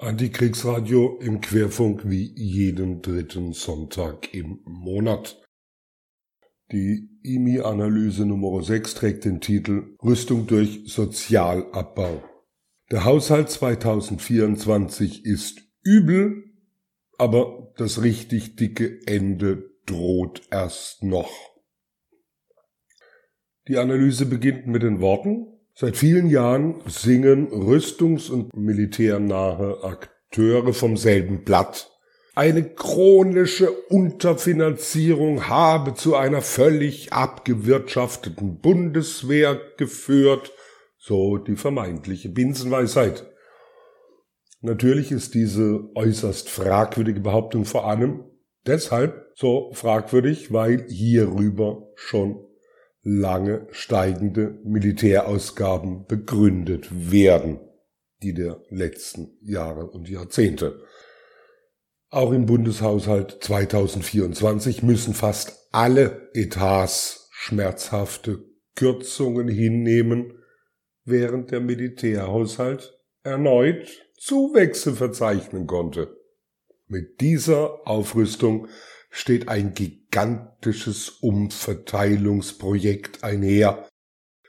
Antikriegsradio im Querfunk wie jeden dritten Sonntag im Monat. Die IMI-Analyse Nummer 6 trägt den Titel Rüstung durch Sozialabbau. Der Haushalt 2024 ist übel, aber das richtig dicke Ende droht erst noch. Die Analyse beginnt mit den Worten Seit vielen Jahren singen rüstungs- und militärnahe Akteure vom selben Blatt. Eine chronische Unterfinanzierung habe zu einer völlig abgewirtschafteten Bundeswehr geführt, so die vermeintliche Binsenweisheit. Natürlich ist diese äußerst fragwürdige Behauptung vor allem deshalb so fragwürdig, weil hierüber schon lange steigende Militärausgaben begründet werden, die der letzten Jahre und Jahrzehnte. Auch im Bundeshaushalt 2024 müssen fast alle Etats schmerzhafte Kürzungen hinnehmen, während der Militärhaushalt erneut Zuwächse verzeichnen konnte. Mit dieser Aufrüstung steht ein gigantisches Umverteilungsprojekt einher,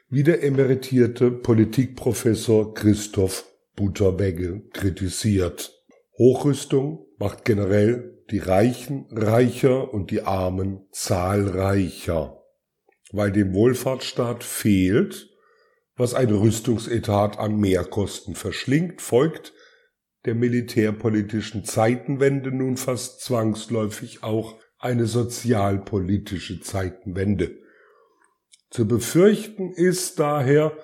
wie der emeritierte Politikprofessor Christoph Butterbegge kritisiert. Hochrüstung macht generell die Reichen reicher und die Armen zahlreicher. Weil dem Wohlfahrtsstaat fehlt, was ein Rüstungsetat an Mehrkosten verschlingt, folgt der militärpolitischen Zeitenwende nun fast zwangsläufig auch eine sozialpolitische Zeitenwende. Zu befürchten ist daher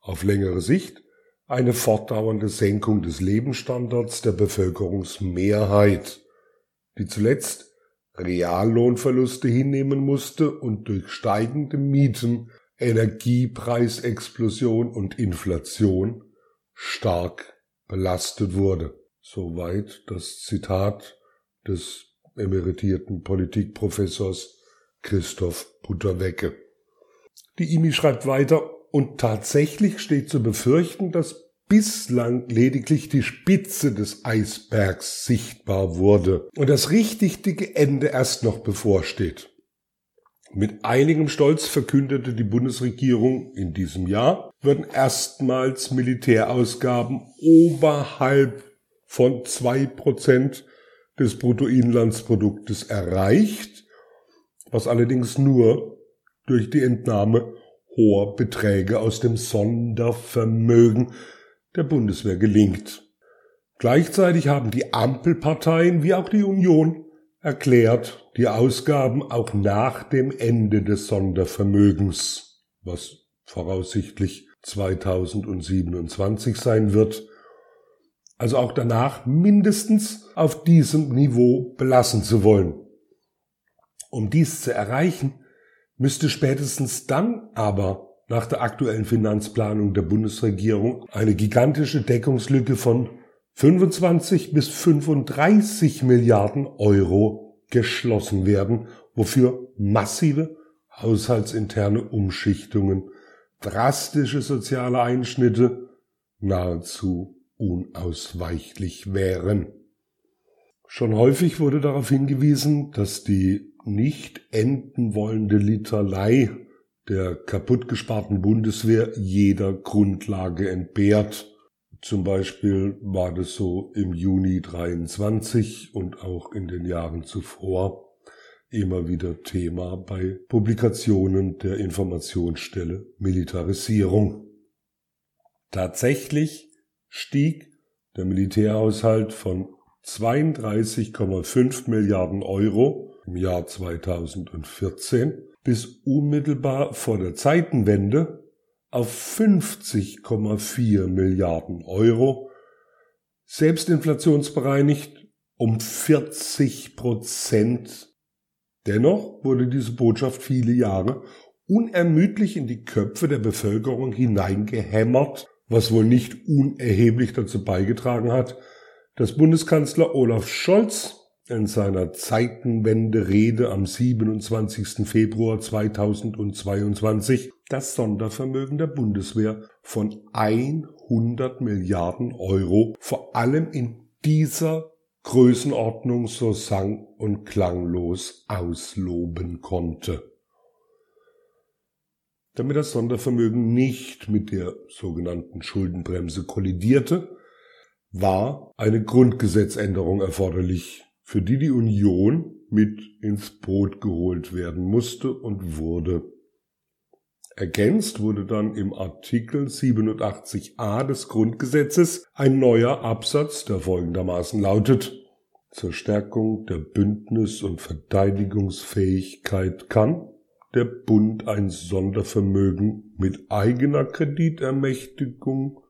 auf längere Sicht eine fortdauernde Senkung des Lebensstandards der Bevölkerungsmehrheit, die zuletzt Reallohnverluste hinnehmen musste und durch steigende Mieten, Energiepreisexplosion und Inflation stark belastet wurde. Soweit das Zitat des emeritierten Politikprofessors Christoph Butterwecke. Die IMI schreibt weiter, und tatsächlich steht zu befürchten, dass bislang lediglich die Spitze des Eisbergs sichtbar wurde und das richtig dicke Ende erst noch bevorsteht. Mit einigem Stolz verkündete die Bundesregierung in diesem Jahr, würden erstmals Militärausgaben oberhalb von zwei Prozent des Bruttoinlandsproduktes erreicht, was allerdings nur durch die Entnahme hoher Beträge aus dem Sondervermögen der Bundeswehr gelingt. Gleichzeitig haben die Ampelparteien wie auch die Union erklärt die Ausgaben auch nach dem Ende des Sondervermögens, was voraussichtlich 2027 sein wird, also auch danach mindestens auf diesem Niveau belassen zu wollen. Um dies zu erreichen, müsste spätestens dann aber nach der aktuellen Finanzplanung der Bundesregierung eine gigantische Deckungslücke von 25 bis 35 Milliarden Euro geschlossen werden, wofür massive haushaltsinterne Umschichtungen, drastische soziale Einschnitte nahezu unausweichlich wären. Schon häufig wurde darauf hingewiesen, dass die nicht enden wollende Literlei der kaputtgesparten Bundeswehr jeder Grundlage entbehrt zum Beispiel war das so im Juni 23 und auch in den Jahren zuvor immer wieder Thema bei Publikationen der Informationsstelle Militarisierung. Tatsächlich stieg der Militärhaushalt von 32,5 Milliarden Euro im Jahr 2014 bis unmittelbar vor der Zeitenwende auf 50,4 Milliarden Euro, selbst inflationsbereinigt um 40 Prozent. Dennoch wurde diese Botschaft viele Jahre unermüdlich in die Köpfe der Bevölkerung hineingehämmert, was wohl nicht unerheblich dazu beigetragen hat, dass Bundeskanzler Olaf Scholz in seiner Zeitenwende-Rede am 27. Februar 2022 das Sondervermögen der Bundeswehr von 100 100 Milliarden Euro vor allem in dieser Größenordnung so sang- und klanglos ausloben konnte. Damit das Sondervermögen nicht mit der sogenannten Schuldenbremse kollidierte, war eine Grundgesetzänderung erforderlich, für die die Union mit ins Boot geholt werden musste und wurde. Ergänzt wurde dann im Artikel 87a des Grundgesetzes ein neuer Absatz, der folgendermaßen lautet Zur Stärkung der Bündnis- und Verteidigungsfähigkeit kann der Bund ein Sondervermögen mit eigener Kreditermächtigung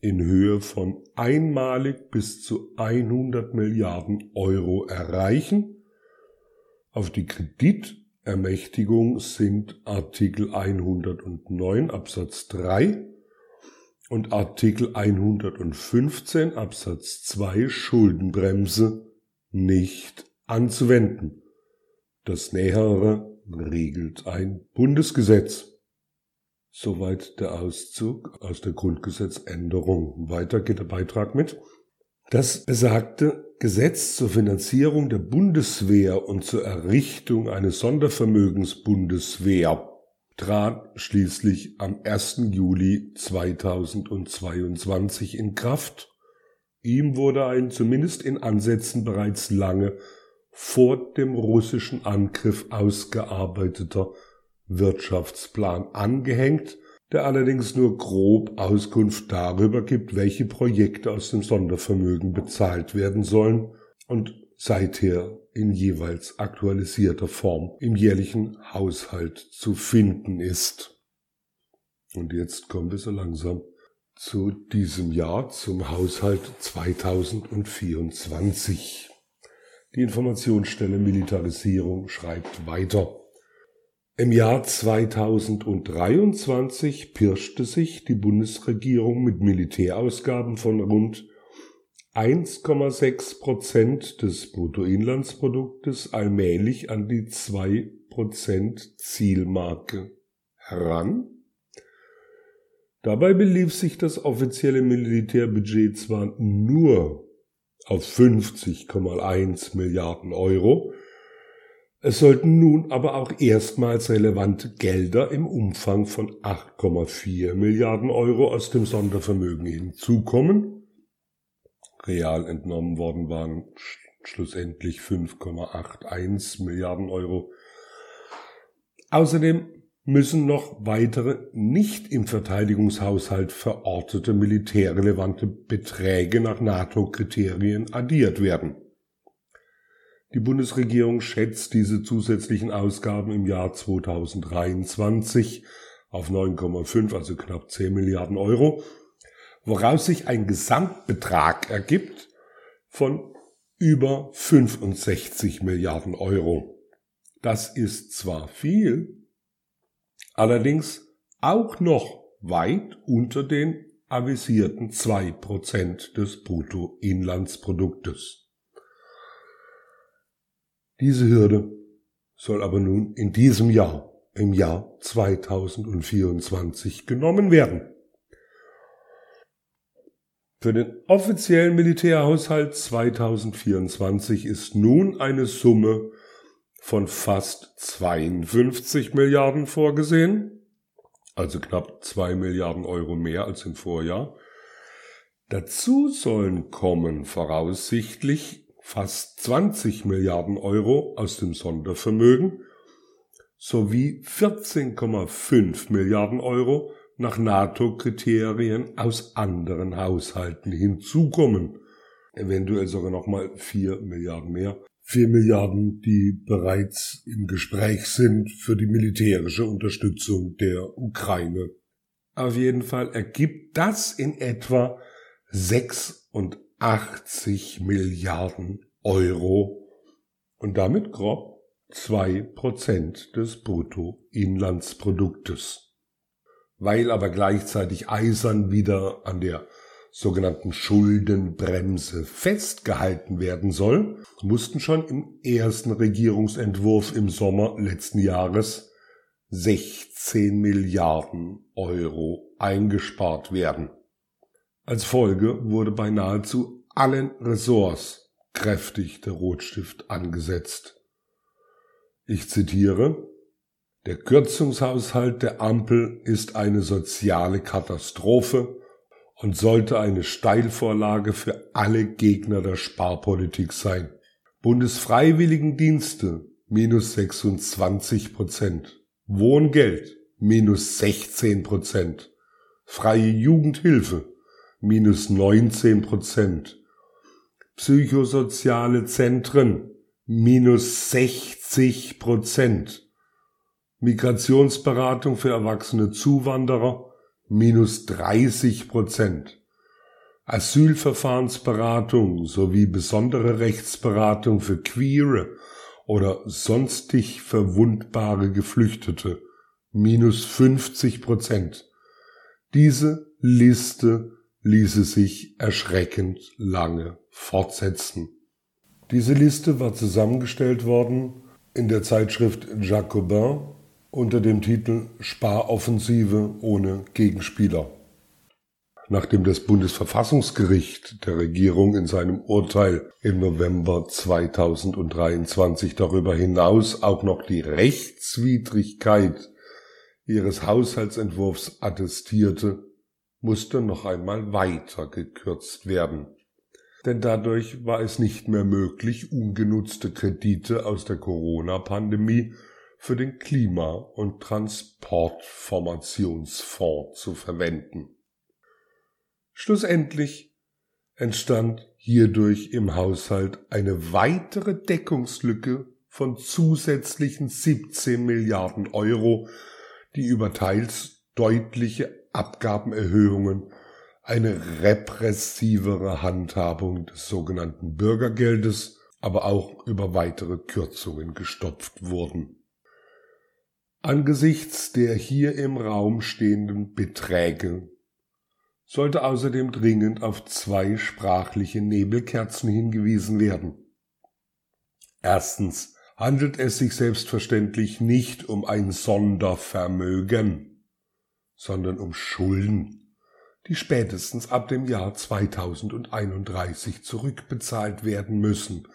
in Höhe von einmalig bis zu 100 Milliarden Euro erreichen. Auf die Kreditermächtigung sind Artikel 109 Absatz 3 und Artikel 115 Absatz 2 Schuldenbremse nicht anzuwenden. Das Nähere regelt ein Bundesgesetz. Soweit der Auszug aus der Grundgesetzänderung. Weiter geht der Beitrag mit. Das besagte Gesetz zur Finanzierung der Bundeswehr und zur Errichtung eines Sondervermögensbundeswehr trat schließlich am 1. Juli 2022 in Kraft. Ihm wurde ein zumindest in Ansätzen bereits lange vor dem russischen Angriff ausgearbeiteter Wirtschaftsplan angehängt, der allerdings nur grob Auskunft darüber gibt, welche Projekte aus dem Sondervermögen bezahlt werden sollen und seither in jeweils aktualisierter Form im jährlichen Haushalt zu finden ist. Und jetzt kommen wir so langsam zu diesem Jahr, zum Haushalt 2024. Die Informationsstelle Militarisierung schreibt weiter. Im Jahr 2023 pirschte sich die Bundesregierung mit Militärausgaben von rund 1,6 Prozent des Bruttoinlandsproduktes allmählich an die 2 Prozent Zielmarke heran. Dabei belief sich das offizielle Militärbudget zwar nur auf 50,1 Milliarden Euro, es sollten nun aber auch erstmals relevante Gelder im Umfang von 8,4 Milliarden Euro aus dem Sondervermögen hinzukommen. Real entnommen worden waren schlussendlich 5,81 Milliarden Euro. Außerdem müssen noch weitere nicht im Verteidigungshaushalt verortete militärrelevante Beträge nach NATO-Kriterien addiert werden. Die Bundesregierung schätzt diese zusätzlichen Ausgaben im Jahr 2023 auf 9,5, also knapp 10 Milliarden Euro, woraus sich ein Gesamtbetrag ergibt von über 65 Milliarden Euro. Das ist zwar viel, allerdings auch noch weit unter den avisierten zwei Prozent des Bruttoinlandsproduktes. Diese Hürde soll aber nun in diesem Jahr, im Jahr 2024 genommen werden. Für den offiziellen Militärhaushalt 2024 ist nun eine Summe von fast 52 Milliarden vorgesehen, also knapp 2 Milliarden Euro mehr als im Vorjahr. Dazu sollen kommen voraussichtlich fast 20 Milliarden Euro aus dem Sondervermögen sowie 14,5 Milliarden Euro nach NATO-Kriterien aus anderen Haushalten hinzukommen. Eventuell sogar nochmal 4 Milliarden mehr. 4 Milliarden, die bereits im Gespräch sind für die militärische Unterstützung der Ukraine. Auf jeden Fall ergibt das in etwa 86 Milliarden Euro und damit grob zwei Prozent des Bruttoinlandsproduktes. Weil aber gleichzeitig eisern wieder an der sogenannten Schuldenbremse festgehalten werden soll, mussten schon im ersten Regierungsentwurf im Sommer letzten Jahres 16 Milliarden Euro eingespart werden. Als Folge wurde bei nahezu allen Ressorts kräftig der Rotstift angesetzt. Ich zitiere Der Kürzungshaushalt der Ampel ist eine soziale Katastrophe und sollte eine Steilvorlage für alle Gegner der Sparpolitik sein. Bundesfreiwilligendienste minus 26 Prozent. Wohngeld minus 16 Prozent. Freie Jugendhilfe minus 19 Prozent. Psychosoziale Zentren minus 60 Prozent. Migrationsberatung für erwachsene Zuwanderer minus 30 Prozent. Asylverfahrensberatung sowie besondere Rechtsberatung für queere oder sonstig verwundbare Geflüchtete minus 50 Prozent. Diese Liste ließe sich erschreckend lange fortsetzen. Diese Liste war zusammengestellt worden in der Zeitschrift Jacobin unter dem Titel Sparoffensive ohne Gegenspieler nachdem das Bundesverfassungsgericht der Regierung in seinem Urteil im November 2023 darüber hinaus auch noch die Rechtswidrigkeit ihres Haushaltsentwurfs attestierte, musste noch einmal weiter gekürzt werden. Denn dadurch war es nicht mehr möglich, ungenutzte Kredite aus der Corona-Pandemie für den Klima- und Transportformationsfonds zu verwenden. Schlussendlich entstand hierdurch im Haushalt eine weitere Deckungslücke von zusätzlichen 17 Milliarden Euro, die über teils deutliche Abgabenerhöhungen eine repressivere Handhabung des sogenannten Bürgergeldes, aber auch über weitere Kürzungen gestopft wurden. Angesichts der hier im Raum stehenden Beträge sollte außerdem dringend auf zwei sprachliche Nebelkerzen hingewiesen werden. Erstens handelt es sich selbstverständlich nicht um ein Sondervermögen, sondern um Schulden, die spätestens ab dem Jahr 2031 zurückbezahlt werden müssen.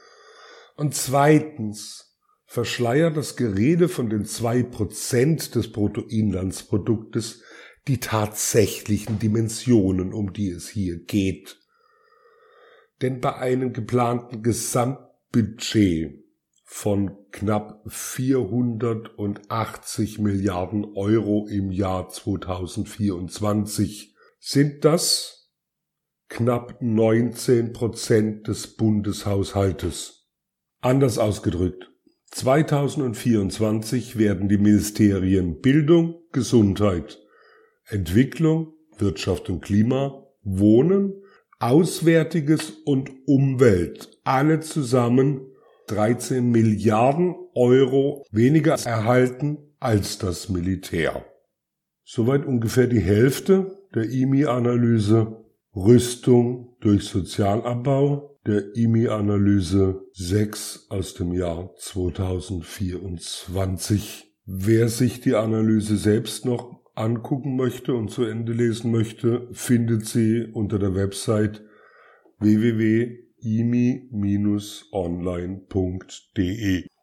Und zweitens verschleiert das Gerede von den zwei Prozent des Bruttoinlandsproduktes die tatsächlichen Dimensionen, um die es hier geht. Denn bei einem geplanten Gesamtbudget von knapp 480 Milliarden Euro im Jahr 2024 sind das knapp 19 Prozent des Bundeshaushaltes. Anders ausgedrückt, 2024 werden die Ministerien Bildung, Gesundheit, Entwicklung, Wirtschaft und Klima, Wohnen, Auswärtiges und Umwelt alle zusammen 13 Milliarden Euro weniger erhalten als das Militär. Soweit ungefähr die Hälfte der IMI-Analyse Rüstung durch Sozialabbau der IMI-Analyse 6 aus dem Jahr 2024. Wer sich die Analyse selbst noch angucken möchte und zu Ende lesen möchte, findet sie unter der Website www.imi-online.de.